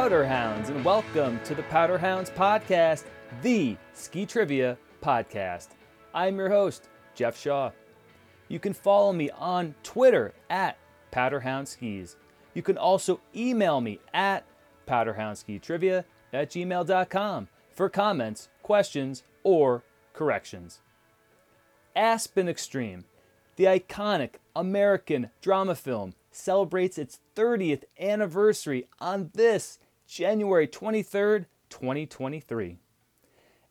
fellow Powderhounds, and welcome to the Powderhounds Podcast, the ski trivia podcast. I'm your host, Jeff Shaw. You can follow me on Twitter at PowderhoundSkis. You can also email me at powderhoundskitrivia at gmail.com for comments, questions, or corrections. Aspen Extreme, the iconic American drama film, celebrates its 30th anniversary on this January 23rd, 2023.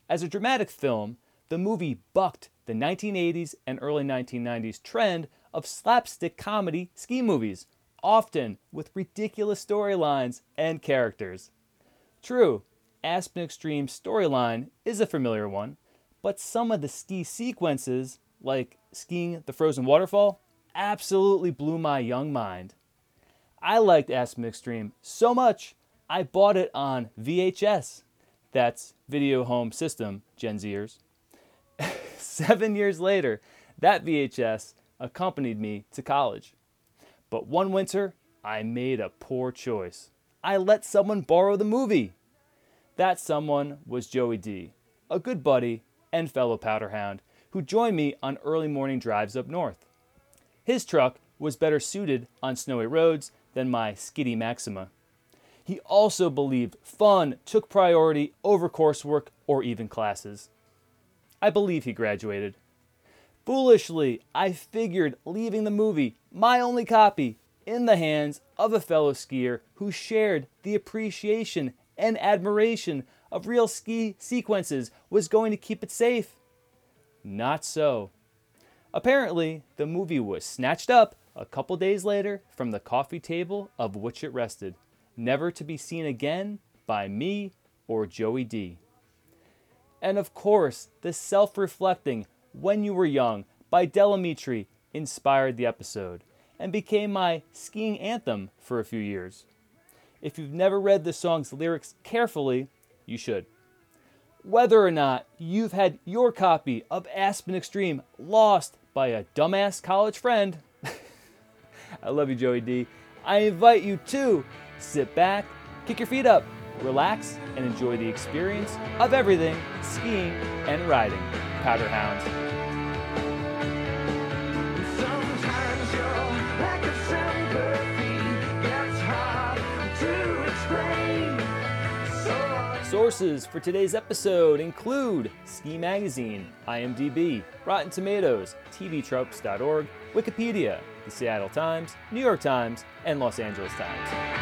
As a dramatic film, the movie bucked the 1980s and early 1990s trend of slapstick comedy ski movies, often with ridiculous storylines and characters. True, Aspen Extreme's storyline is a familiar one, but some of the ski sequences, like skiing the frozen waterfall, absolutely blew my young mind. I liked Aspen Extreme so much, I bought it on VHS. That's Video Home System, Gen Zers. Seven years later, that VHS accompanied me to college. But one winter, I made a poor choice. I let someone borrow the movie. That someone was Joey D, a good buddy and fellow powderhound who joined me on early morning drives up north. His truck was better suited on snowy roads than my Skiddy Maxima. He also believed fun took priority over coursework or even classes. I believe he graduated. Foolishly, I figured leaving the movie, my only copy, in the hands of a fellow skier who shared the appreciation and admiration of real ski sequences was going to keep it safe. Not so. Apparently, the movie was snatched up a couple days later from the coffee table of which it rested, never to be seen again by me or Joey D. And of course, the self reflecting When You Were Young by Del Amitri inspired the episode and became my skiing anthem for a few years. If you've never read the song's lyrics carefully, you should. Whether or not you've had your copy of Aspen Extreme lost by a dumbass college friend, I love you, Joey D. I invite you to sit back, kick your feet up, relax, and enjoy the experience of everything skiing and riding. Powderhounds. Sometimes you're like a sympathy that's hard to explain. So I Sources for today's episode include Ski Magazine, IMDb, Rotten Tomatoes, TVTropes.org, Wikipedia, the Seattle Times, New York Times, and Los Angeles Times.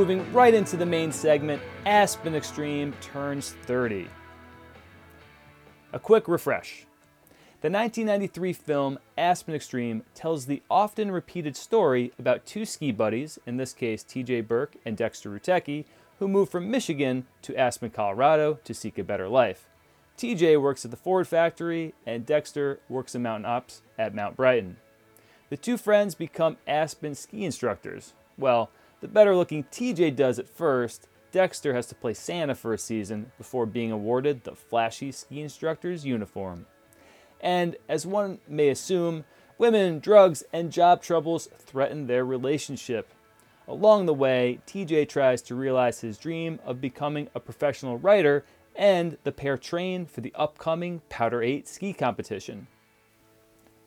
Moving right into the main segment, Aspen Extreme turns 30. A quick refresh. The 1993 film Aspen Extreme tells the often repeated story about two ski buddies, in this case TJ Burke and Dexter Rutecki, who moved from Michigan to Aspen, Colorado to seek a better life. TJ works at the Ford factory, and Dexter works in mountain ops at Mount Brighton. The two friends become Aspen ski instructors. Well, the better looking TJ does at first. Dexter has to play Santa for a season before being awarded the flashy ski instructor's uniform. And as one may assume, women, drugs, and job troubles threaten their relationship. Along the way, TJ tries to realize his dream of becoming a professional writer, and the pair train for the upcoming Powder 8 ski competition.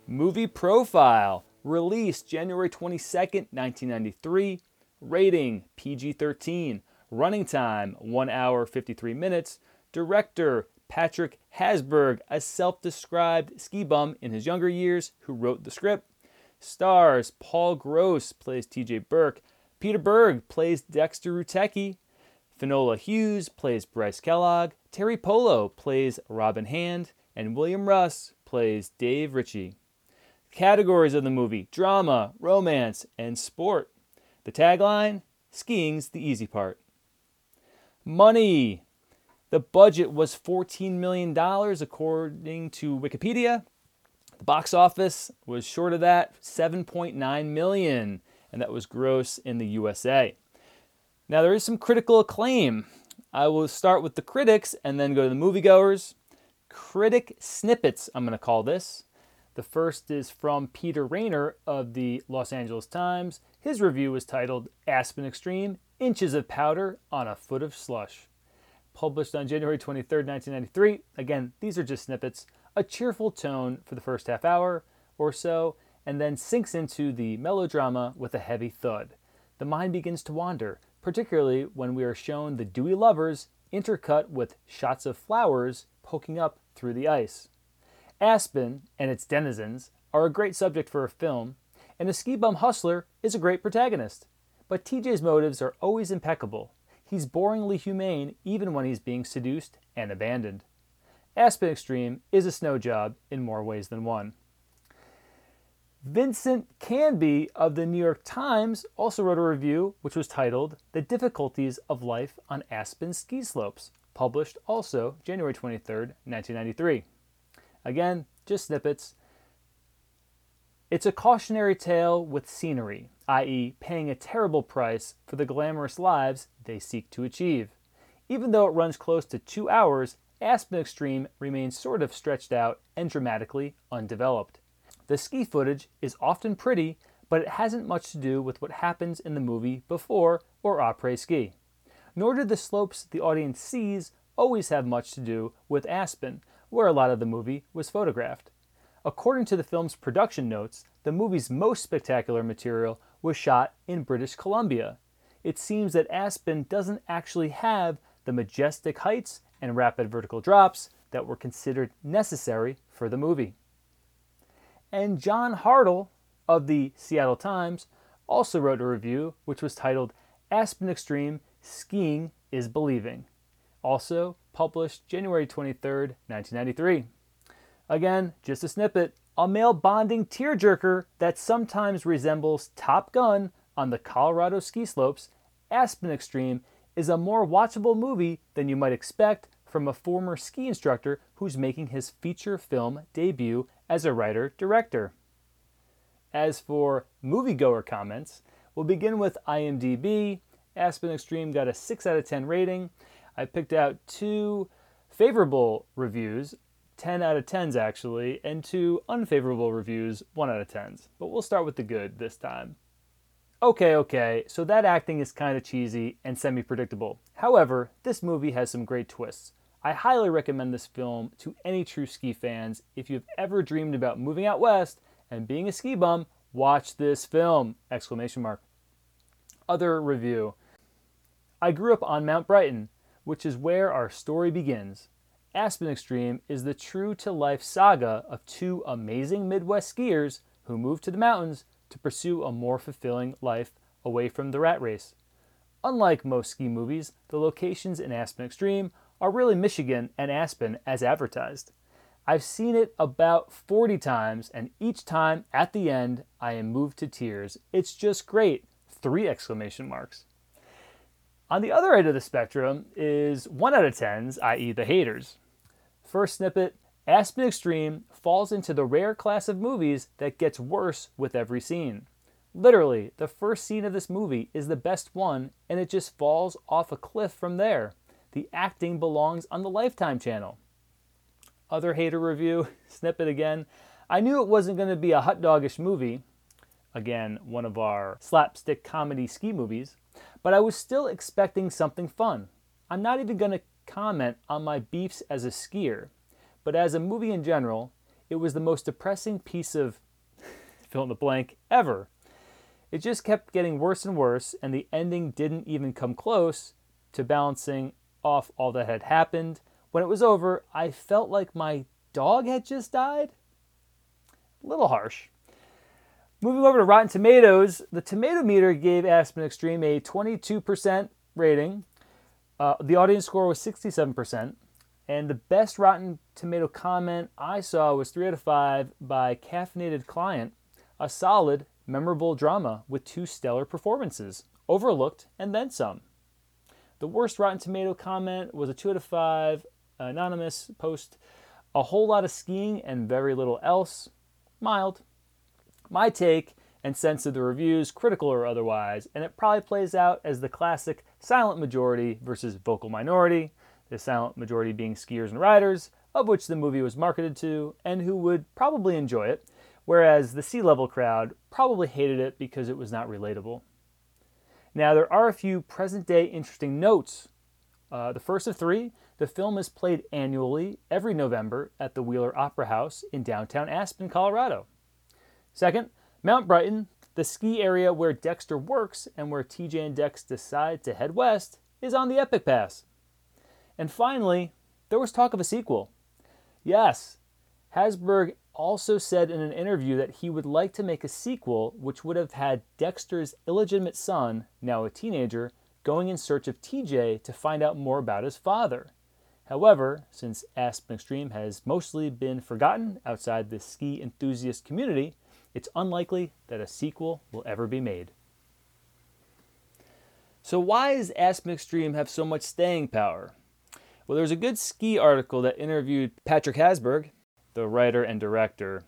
Movie Profile, released January 22, 1993. Rating PG 13. Running time 1 hour 53 minutes. Director Patrick Hasburgh, a self described ski bum in his younger years who wrote the script. Stars Paul Gross plays TJ Burke. Peter Berg plays Dexter Rutecki. Finola Hughes plays Bryce Kellogg. Teri Polo plays Robin Hand. And William Russ plays Dave Ritchie. Categories of the movie drama, romance, and sport. The tagline skiing's the easy part. Money. The budget was $14 million, according to Wikipedia. The box office was short of that, 7.9 million, and that was gross in the USA. Now there is some critical acclaim. I will start with the critics and then go to the moviegoers. Critic snippets, I'm going to call this. The first is from Peter Rainer of the Los Angeles Times. His review was titled Aspen Extreme Inches of Powder on a Foot of Slush. Published on January 23, 1993. Again, these are just snippets a cheerful tone for the first half hour or so, and then sinks into the melodrama with a heavy thud. The mind begins to wander, particularly when we are shown the dewy lovers intercut with shots of flowers poking up through the ice. Aspen and its denizens are a great subject for a film, and a ski bum hustler is a great protagonist. But TJ's motives are always impeccable. He's boringly humane even when he's being seduced and abandoned. Aspen Extreme is a snow job in more ways than one. Vincent Canby of the New York Times also wrote a review which was titled The Difficulties of Life on Aspen Ski Slopes, published also January 23, 1993. Again, just snippets. It's a cautionary tale with scenery, i.e., paying a terrible price for the glamorous lives they seek to achieve. Even though it runs close to two hours, Aspen Extreme remains sort of stretched out and dramatically undeveloped. The ski footage is often pretty, but it hasn't much to do with what happens in the movie before or après ski. Nor do the slopes the audience sees always have much to do with Aspen, where a lot of the movie was photographed. According to the film's production notes, the movie's most spectacular material was shot in British Columbia. It seems that Aspen doesn't actually have the majestic heights and rapid vertical drops that were considered necessary for the movie. And John Hartl of the Seattle Times also wrote a review which was titled Aspen Extreme Skiing is Believing, also published January 23, 1993. Again, just a snippet, a male bonding tearjerker that sometimes resembles Top Gun on the Colorado ski slopes, Aspen Extreme is a more watchable movie than you might expect from a former ski instructor who's making his feature film debut as a writer director. As for moviegoer comments, we'll begin with IMDb. Aspen Extreme got a 6 out of 10 rating. I picked out two favorable reviews, 10 out of 10s actually, and two unfavorable reviews, 1 out of 10s. But we'll start with the good this time. Okay, okay, so that acting is kind of cheesy and semi predictable. However, this movie has some great twists. I highly recommend this film to any true ski fans. If you've ever dreamed about moving out west and being a ski bum, watch this film! Exclamation mark. Other review. I grew up on Mount Brighton, which is where our story begins. Aspen Extreme is the true to life saga of two amazing Midwest skiers who moved to the mountains to pursue a more fulfilling life away from the rat race. Unlike most ski movies, the locations in Aspen Extreme are really Michigan and Aspen as advertised. I've seen it about 40 times, and each time at the end, I am moved to tears. It's just great! Three exclamation marks. On the other end of the spectrum is 1 out of 10s, i.e., the haters. First snippet Aspen Extreme falls into the rare class of movies that gets worse with every scene. Literally, the first scene of this movie is the best one, and it just falls off a cliff from there the acting belongs on the Lifetime channel. Other hater review, snippet again. I knew it wasn't going to be a hot dogish movie, again, one of our slapstick comedy ski movies, but I was still expecting something fun. I'm not even going to comment on my beefs as a skier, but as a movie in general, it was the most depressing piece of fill in the blank ever. It just kept getting worse and worse, and the ending didn't even come close to balancing off all that had happened. When it was over, I felt like my dog had just died. A little harsh. Moving over to Rotten Tomatoes, the tomato meter gave Aspen Extreme a 22% rating. Uh, the audience score was 67%. And the best Rotten Tomato comment I saw was 3 out of 5 by Caffeinated Client, a solid, memorable drama with two stellar performances. overlooked, and then some. The worst Rotten Tomato comment was a 2 out of 5 anonymous post. A whole lot of skiing and very little else. Mild. My take and sense of the reviews, critical or otherwise, and it probably plays out as the classic silent majority versus vocal minority, the silent majority being skiers and riders, of which the movie was marketed to, and who would probably enjoy it, whereas the sea level crowd probably hated it because it was not relatable. Now, there are a few present day interesting notes. Uh, the first of three the film is played annually every November at the Wheeler Opera House in downtown Aspen, Colorado. Second, Mount Brighton, the ski area where Dexter works and where TJ and Dex decide to head west, is on the Epic Pass. And finally, there was talk of a sequel. Yes, Hasburgh also said in an interview that he would like to make a sequel which would have had Dexter's illegitimate son, now a teenager, going in search of TJ to find out more about his father. However, since Aspen Extreme has mostly been forgotten outside the ski enthusiast community, it's unlikely that a sequel will ever be made. So, why does Aspen Extreme have so much staying power? Well, there's a good ski article that interviewed Patrick Hasburgh, the writer and director.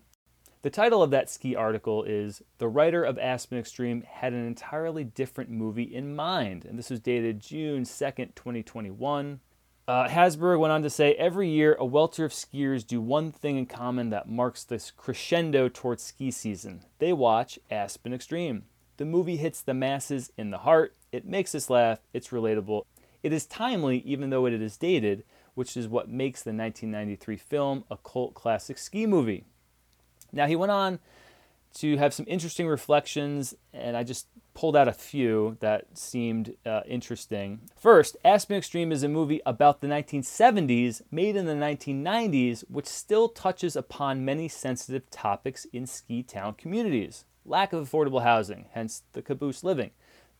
The title of that ski article is The Writer of Aspen Extreme Had an Entirely Different Movie in Mind. And this was dated June 2nd, 2021. Uh, Hasburgh went on to say every year a welter of skiers do one thing in common that marks this crescendo towards ski season. They watch Aspen Extreme. The movie hits the masses in the heart. It makes us laugh. It's relatable. It is timely, even though it is dated, which is what makes the 1993 film a cult classic ski movie. Now, he went on to have some interesting reflections, and I just pulled out a few that seemed uh, interesting. First, Aspen Extreme is a movie about the 1970s, made in the 1990s, which still touches upon many sensitive topics in ski town communities lack of affordable housing, hence the caboose living,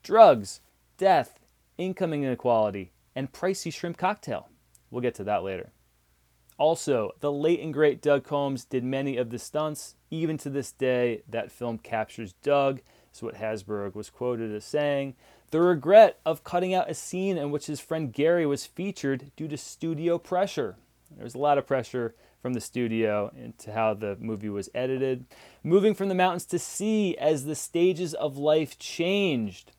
drugs, death, income inequality, and pricey shrimp cocktail. We'll get to that later. Also, the late and great Doug Coombs did many of the stunts. Even to this day, that film captures Doug, is what Hasburgh was quoted as saying. The regret of cutting out a scene in which his friend Gary was featured due to studio pressure. There was a lot of pressure from the studio into how the movie was edited. Moving from the mountains to sea as the stages of life changed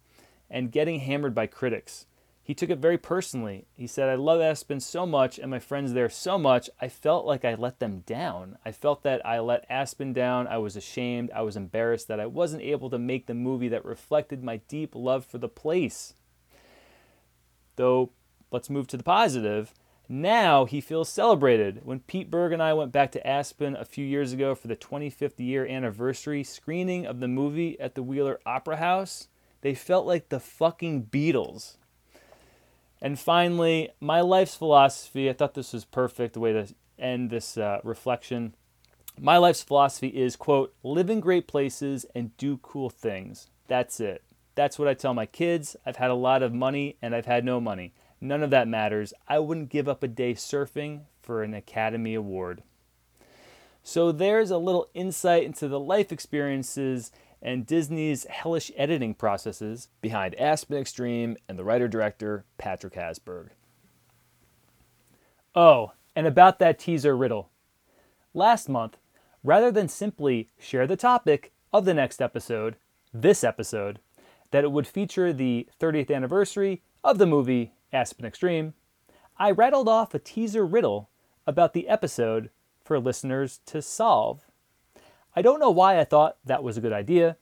and getting hammered by critics. He took it very personally. He said, I love Aspen so much and my friends there so much, I felt like I let them down. I felt that I let Aspen down. I was ashamed. I was embarrassed that I wasn't able to make the movie that reflected my deep love for the place. Though, let's move to the positive. Now he feels celebrated. When Pete Berg and I went back to Aspen a few years ago for the 25th year anniversary screening of the movie at the Wheeler Opera House, they felt like the fucking Beatles. And finally, my life's philosophy. I thought this was perfect the way to end this uh, reflection. My life's philosophy is quote, live in great places and do cool things. That's it. That's what I tell my kids. I've had a lot of money and I've had no money. None of that matters. I wouldn't give up a day surfing for an Academy Award. So there's a little insight into the life experiences and Disney's hellish editing processes behind Aspen Extreme and the writer director Patrick Hasburgh. Oh, and about that teaser riddle. Last month, rather than simply share the topic of the next episode, this episode, that it would feature the 30th anniversary of the movie Aspen Extreme, I rattled off a teaser riddle about the episode for listeners to solve. I don't know why I thought that was a good idea,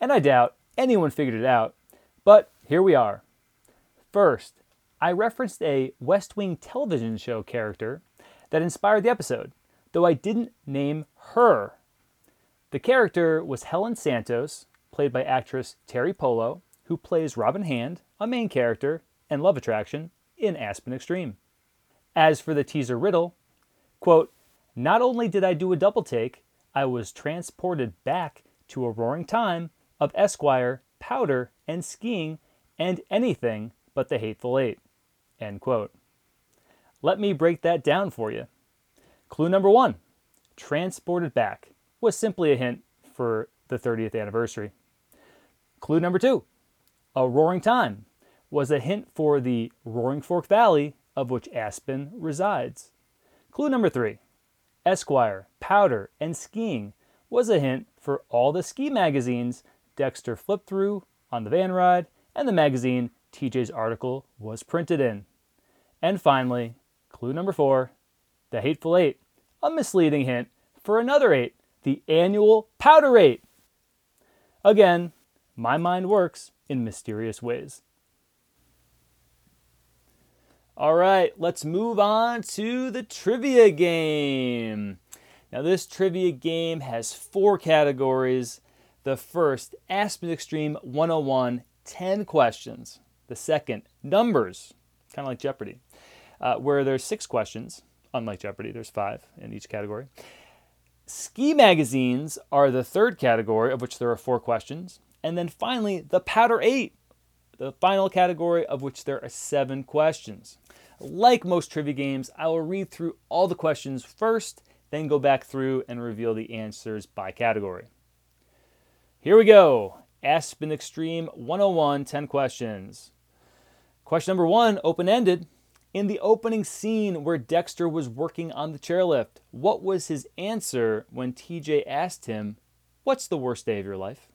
and I doubt anyone figured it out, but here we are. First, I referenced a West Wing television show character that inspired the episode, though I didn't name her. The character was Helen Santos, played by actress Teri Polo, who plays Robin Hand, a main character and love attraction in Aspen Extreme. As for the teaser riddle, quote, not only did I do a double take, I was transported back to a roaring time of Esquire, powder, and skiing, and anything but the Hateful Eight. End quote. Let me break that down for you. Clue number one transported back was simply a hint for the 30th anniversary. Clue number two A roaring time was a hint for the Roaring Fork Valley of which Aspen resides. Clue number three Esquire, powder, and skiing was a hint for all the ski magazines Dexter flipped through on the van ride and the magazine TJ's article was printed in. And finally, clue number four the Hateful Eight, a misleading hint for another eight, the annual powder eight. Again, my mind works in mysterious ways. All right, let's move on to the trivia game. Now, this trivia game has four categories. The first, Aspen Extreme 101, 10 questions. The second, numbers, kind of like Jeopardy, uh, where there's six questions. Unlike Jeopardy, there's five in each category. Ski magazines are the third category, of which there are four questions. And then finally, the Powder 8, the final category, of which there are seven questions. Like most trivia games, I will read through all the questions first, then go back through and reveal the answers by category. Here we go Aspen Extreme 101 10 questions. Question number one open ended. In the opening scene where Dexter was working on the chairlift, what was his answer when TJ asked him, What's the worst day of your life?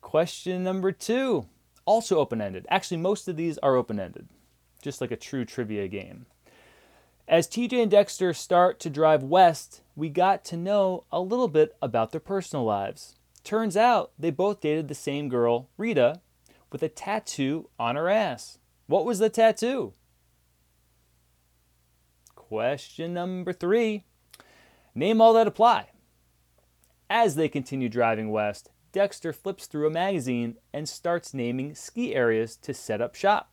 Question number two, also open ended. Actually, most of these are open ended, just like a true trivia game. As TJ and Dexter start to drive west, we got to know a little bit about their personal lives. Turns out they both dated the same girl, Rita, with a tattoo on her ass. What was the tattoo? Question number three Name all that apply. As they continue driving west, Dexter flips through a magazine and starts naming ski areas to set up shop.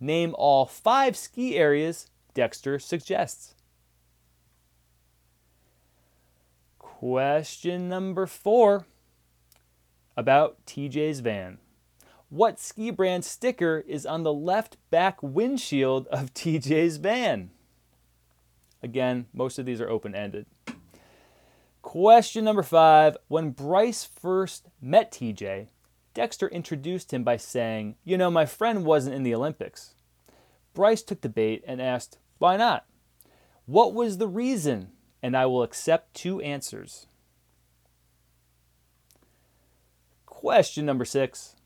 Name all five ski areas Dexter suggests. Question number four about TJ's van. What ski brand sticker is on the left back windshield of TJ's van? Again, most of these are open ended. Question number five When Bryce first met TJ, Dexter introduced him by saying, You know, my friend wasn't in the Olympics. Bryce took the bait and asked, Why not? What was the reason? And I will accept two answers. Question number six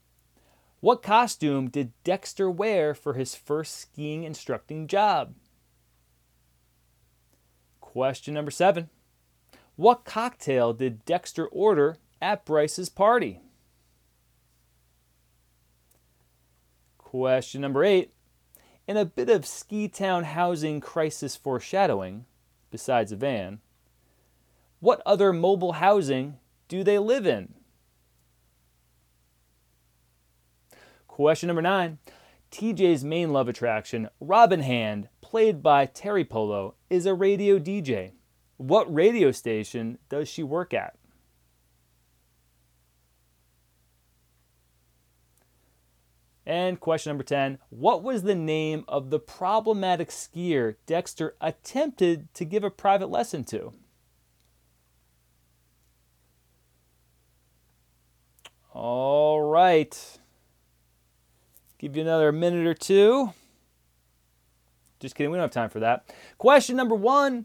what costume did Dexter wear for his first skiing instructing job? Question number seven. What cocktail did Dexter order at Bryce's party? Question number eight. In a bit of ski town housing crisis foreshadowing, besides a van, what other mobile housing do they live in? Question number nine. TJ's main love attraction, Robin Hand, played by Teri Polo, is a radio DJ. What radio station does she work at? And question number 10 What was the name of the problematic skier Dexter attempted to give a private lesson to? All right. Give you another minute or two. Just kidding, we don't have time for that. Question number one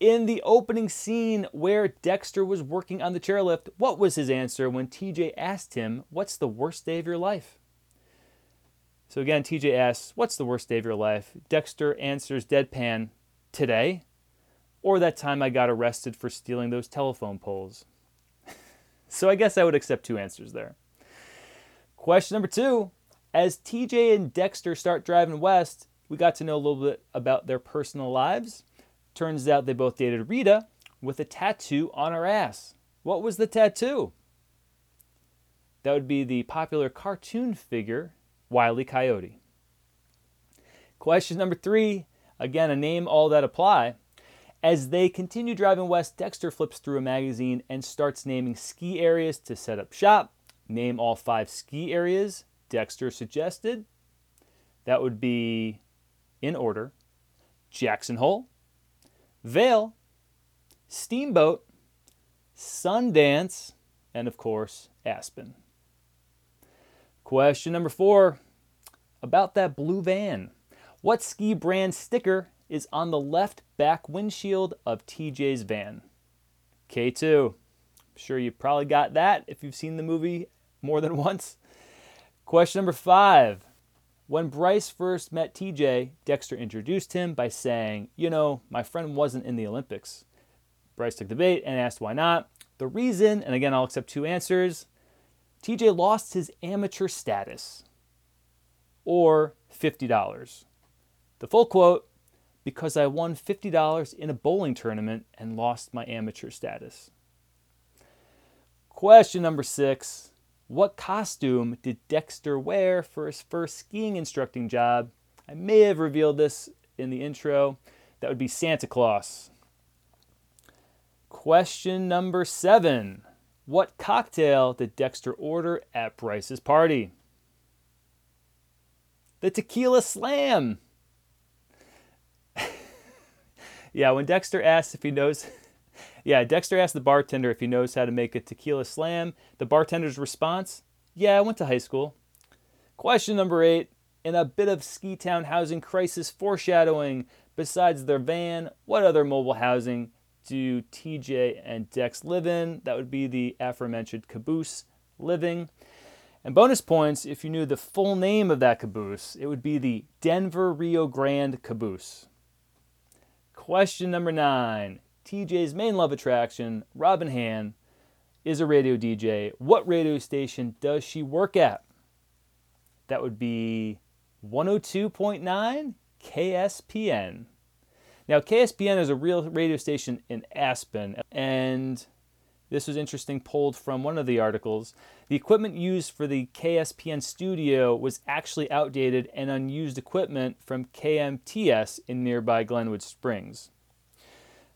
In the opening scene where Dexter was working on the chairlift, what was his answer when TJ asked him, What's the worst day of your life? So again, TJ asks, What's the worst day of your life? Dexter answers deadpan, Today, or that time I got arrested for stealing those telephone poles. so I guess I would accept two answers there. Question number two as TJ and Dexter start driving west, we got to know a little bit about their personal lives. Turns out they both dated Rita with a tattoo on her ass. What was the tattoo? That would be the popular cartoon figure Wiley. Coyote. Question number three again, a name all that apply. As they continue driving west, Dexter flips through a magazine and starts naming ski areas to set up shop. Name all five ski areas Dexter suggested. That would be in order Jackson Hole, Vail, Steamboat, Sundance, and of course, Aspen. Question number four about that blue van. What ski brand sticker is on the left back windshield of TJ's van? K2. I'm sure you probably got that if you've seen the movie more than once. Question number five. When Bryce first met TJ, Dexter introduced him by saying, You know, my friend wasn't in the Olympics. Bryce took the bait and asked why not. The reason, and again, I'll accept two answers TJ lost his amateur status or $50. The full quote because I won $50 in a bowling tournament and lost my amateur status. Question number six What costume did Dexter wear for his first skiing instructing job? I may have revealed this in the intro. That would be Santa Claus. Question number seven What cocktail did Dexter order at Bryce's party? The Tequila Slam. yeah, when Dexter asks if he knows, yeah, Dexter asked the bartender if he knows how to make a tequila slam. The bartender's response, yeah, I went to high school. Question number eight in a bit of Ski Town housing crisis foreshadowing, besides their van, what other mobile housing do TJ and Dex live in? That would be the aforementioned caboose living. And bonus points if you knew the full name of that caboose, it would be the Denver Rio Grande Caboose. Question number nine TJ's main love attraction, Robin Hand, is a radio DJ. What radio station does she work at? That would be 102.9 KSPN. Now, KSPN is a real radio station in Aspen, and this was interesting, pulled from one of the articles. The equipment used for the KSPN studio was actually outdated and unused equipment from KMTS in nearby Glenwood Springs.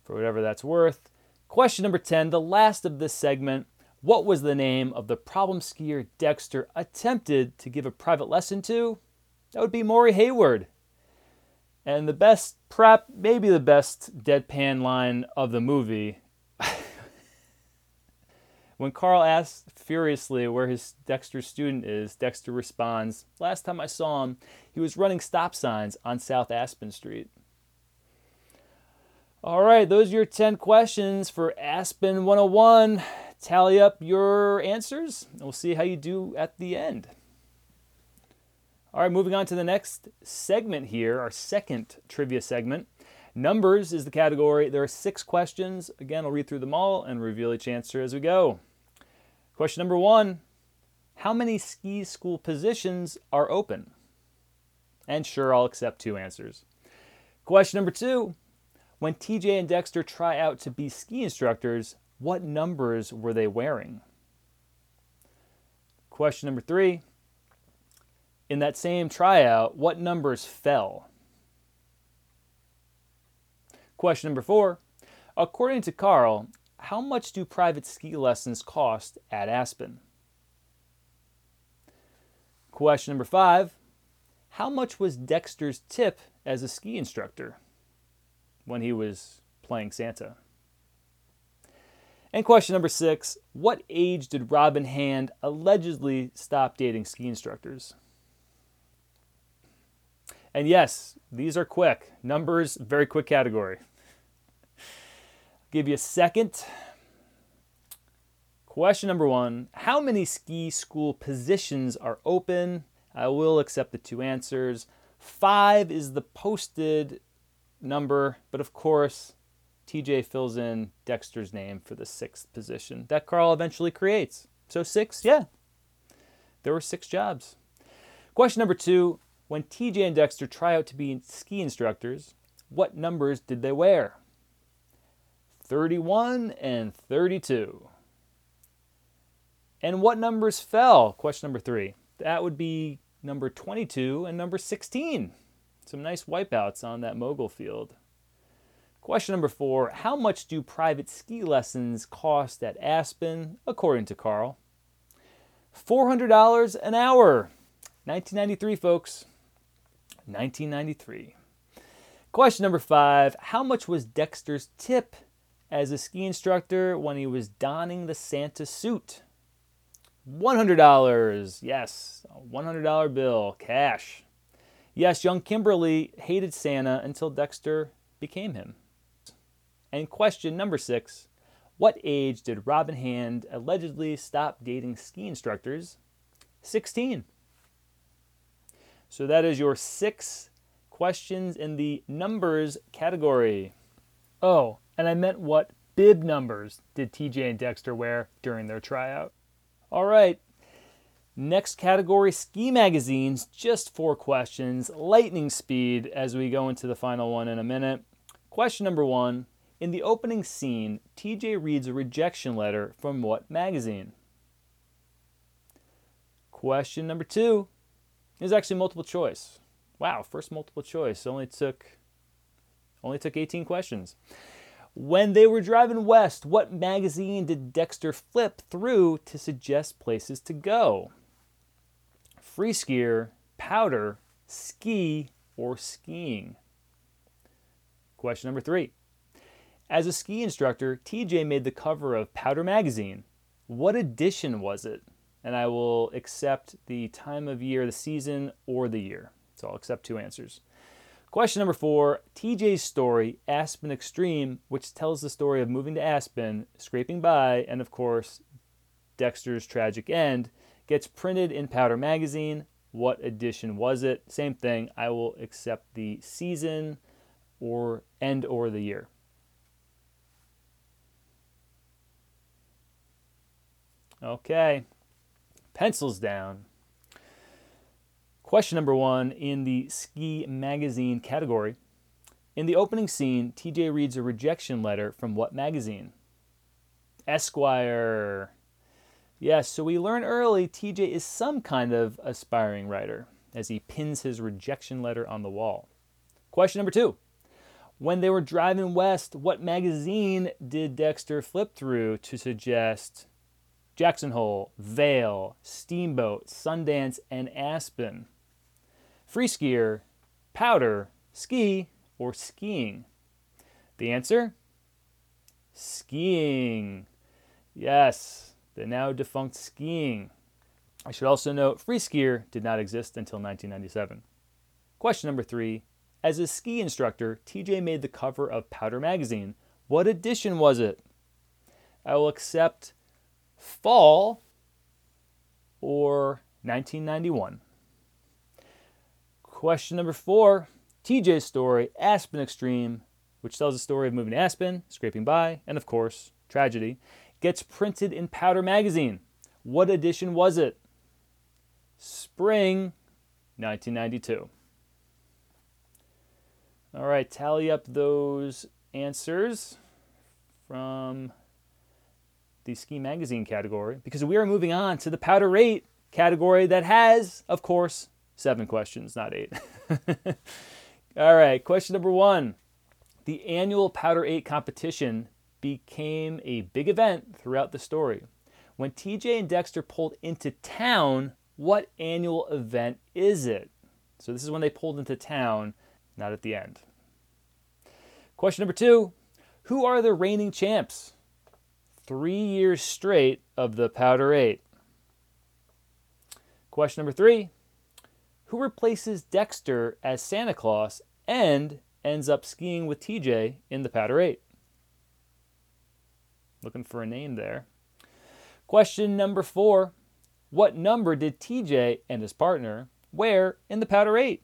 For whatever that's worth. Question number 10, the last of this segment. What was the name of the problem skier Dexter attempted to give a private lesson to? That would be Maury Hayward. And the best prep, maybe the best deadpan line of the movie when Carl asks furiously where his Dexter student is, Dexter responds, Last time I saw him, he was running stop signs on South Aspen Street. All right, those are your 10 questions for Aspen 101. Tally up your answers, and we'll see how you do at the end. All right, moving on to the next segment here, our second trivia segment. Numbers is the category. There are six questions. Again, I'll read through them all and reveal each answer as we go. Question number one How many ski school positions are open? And sure, I'll accept two answers. Question number two When TJ and Dexter try out to be ski instructors, what numbers were they wearing? Question number three In that same tryout, what numbers fell? Question number four. According to Carl, how much do private ski lessons cost at Aspen? Question number five. How much was Dexter's tip as a ski instructor when he was playing Santa? And question number six What age did Robin Hand allegedly stop dating ski instructors? And yes, these are quick. Numbers, very quick category. Give you a second. Question number one How many ski school positions are open? I will accept the two answers. Five is the posted number, but of course, TJ fills in Dexter's name for the sixth position that Carl eventually creates. So, six, yeah. There were six jobs. Question number two When TJ and Dexter try out to be ski instructors, what numbers did they wear? 31 and 32. And what numbers fell? Question number three. That would be number 22 and number 16. Some nice wipeouts on that mogul field. Question number four How much do private ski lessons cost at Aspen, according to Carl? $400 an hour. 1993, folks. 1993. Question number five How much was Dexter's tip as a ski instructor when he was donning the Santa suit? $100. Yes, a $100 bill, cash. Yes, young Kimberly hated Santa until Dexter became him. And question number six What age did Robin Hand allegedly stop dating ski instructors? 16. So that is your six questions in the numbers category. Oh, and I meant what bib numbers did TJ and Dexter wear during their tryout? All right. Next category ski magazines, just four questions, lightning speed as we go into the final one in a minute. Question number one In the opening scene, TJ reads a rejection letter from what magazine? Question number two is actually multiple choice. Wow, first multiple choice. Only took only took 18 questions. When they were driving west, what magazine did Dexter flip through to suggest places to go? Free skier, powder, ski, or skiing? Question number three. As a ski instructor, TJ made the cover of Powder Magazine. What edition was it? And I will accept the time of year, the season, or the year. So I'll accept two answers. Question number four TJ's story, Aspen Extreme, which tells the story of moving to Aspen, scraping by, and of course, Dexter's tragic end, gets printed in Powder Magazine. What edition was it? Same thing. I will accept the season or end or the year. Okay. Pencils down. Question number one in the ski magazine category. In the opening scene, TJ reads a rejection letter from what magazine? Esquire. Yes, so we learn early TJ is some kind of aspiring writer as he pins his rejection letter on the wall. Question number two. When they were driving west, what magazine did Dexter flip through to suggest Jackson Hole, Vail, Steamboat, Sundance, and Aspen? Free skier, powder, ski, or skiing? The answer? Skiing. Yes, the now defunct skiing. I should also note free skier did not exist until 1997. Question number three. As a ski instructor, TJ made the cover of Powder Magazine. What edition was it? I will accept fall or 1991. Question number four TJ's story, Aspen Extreme, which tells the story of moving to Aspen, scraping by, and of course, tragedy, gets printed in Powder Magazine. What edition was it? Spring 1992. All right, tally up those answers from the ski magazine category because we are moving on to the powder 8 category that has, of course, seven questions, not eight. All right, question number one. The annual Powder 8 competition became a big event throughout the story. When TJ and Dexter pulled into town, what annual event is it? So, this is when they pulled into town, not at the end. Question number two Who are the reigning champs? Three years straight of the Powder 8. Question number three who replaces Dexter as Santa Claus and ends up skiing with TJ in the Powder 8. Looking for a name there. Question number four What number did TJ and his partner wear in the Powder 8?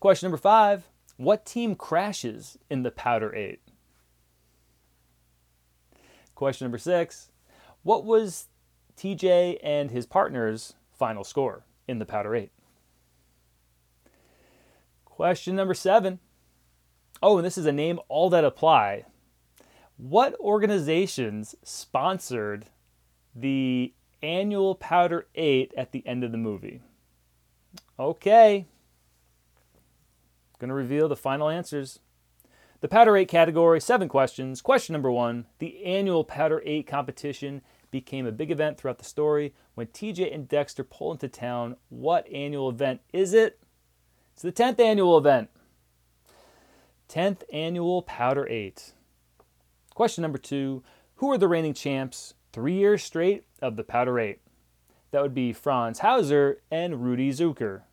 Question number five What team crashes in the Powder 8? Question number six What was TJ and his partner's final score in the Powder 8. Question number seven. Oh, and this is a name all that apply. What organizations sponsored the annual Powder 8 at the end of the movie? Okay. Going to reveal the final answers. The Powder 8 category, seven questions. Question number one The annual Powder 8 competition became a big event throughout the story. When TJ and Dexter pull into town, what annual event is it? It's the 10th annual event. 10th annual Powder 8. Question number two Who are the reigning champs? three years straight of the Powder 8. That would be Franz Hauser and Rudy Zucker,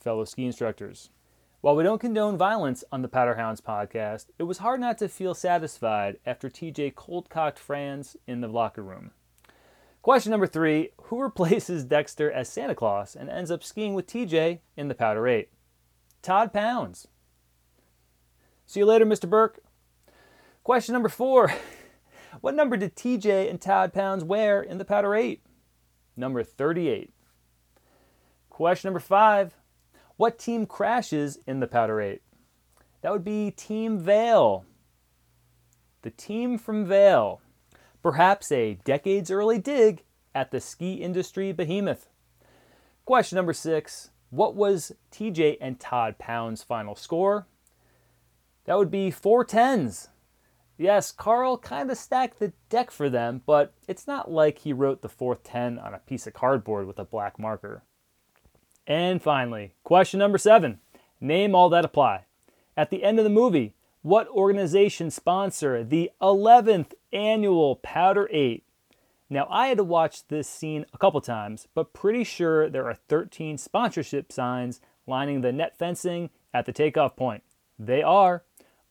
fellow ski instructors. While we don't condone violence on the Powderhounds podcast, it was hard not to feel satisfied after TJ cold cocked Franz in the locker room. Question number three Who replaces Dexter as Santa Claus and ends up skiing with TJ in the Powder 8? Todd Pounds. See you later, Mr. Burke. Question number four What number did TJ and Todd Pounds wear in the Powder 8? Number 38. Question number five What team crashes in the Powder 8? That would be Team Vail. The team from Vail. Perhaps a decades early dig at the ski industry behemoth. Question number six What was TJ and Todd Pound's final score? That would be four tens. Yes, Carl kind of stacked the deck for them, but it's not like he wrote the fourth 10 on a piece of cardboard with a black marker. And finally, question number seven Name all that apply. At the end of the movie, what organization sponsor the 11th annual Powder 8? Now, I had to watch this scene a couple times, but pretty sure there are 13 sponsorship signs lining the net fencing at the takeoff point. They are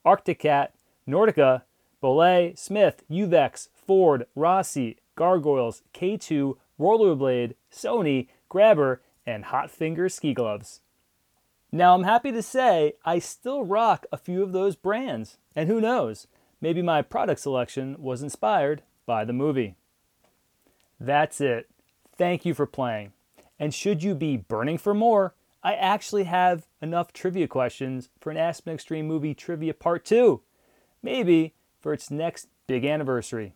Arctic Cat, Nordica, Bollé, Smith, Uvex, Ford, Rossi, Gargoyles, K2, Rollerblade, Sony, Grabber, and Hot Finger ski gloves. Now, I'm happy to say I still rock a few of those brands, and who knows, maybe my product selection was inspired by the movie. That's it. Thank you for playing. And should you be burning for more, I actually have enough trivia questions for an Aspen Extreme movie trivia part 2. Maybe for its next big anniversary.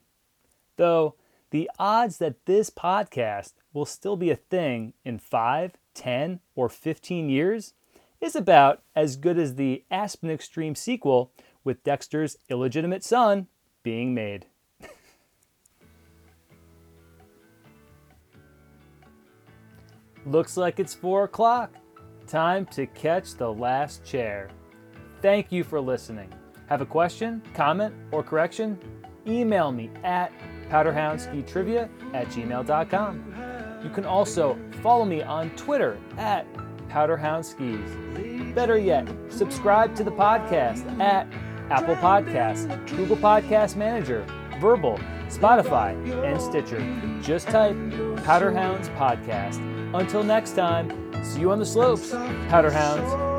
Though the odds that this podcast will still be a thing in 5, 10, or 15 years is about as good as the Aspen Extreme sequel with Dexter's illegitimate son being made. Looks like it's 4 o'clock. Time to catch the last chair. Thank you for listening. Have a question, comment, or correction? Email me at powderhoundskitrivia at gmail.com. You can also follow me on Twitter at powderhoundskis. Better yet, subscribe to the podcast at Apple Podcasts, Google Podcast Manager, Verbal, Spotify, and Stitcher. Just type Powderhounds Podcast. Until next time, see you on the slopes, Powderhounds.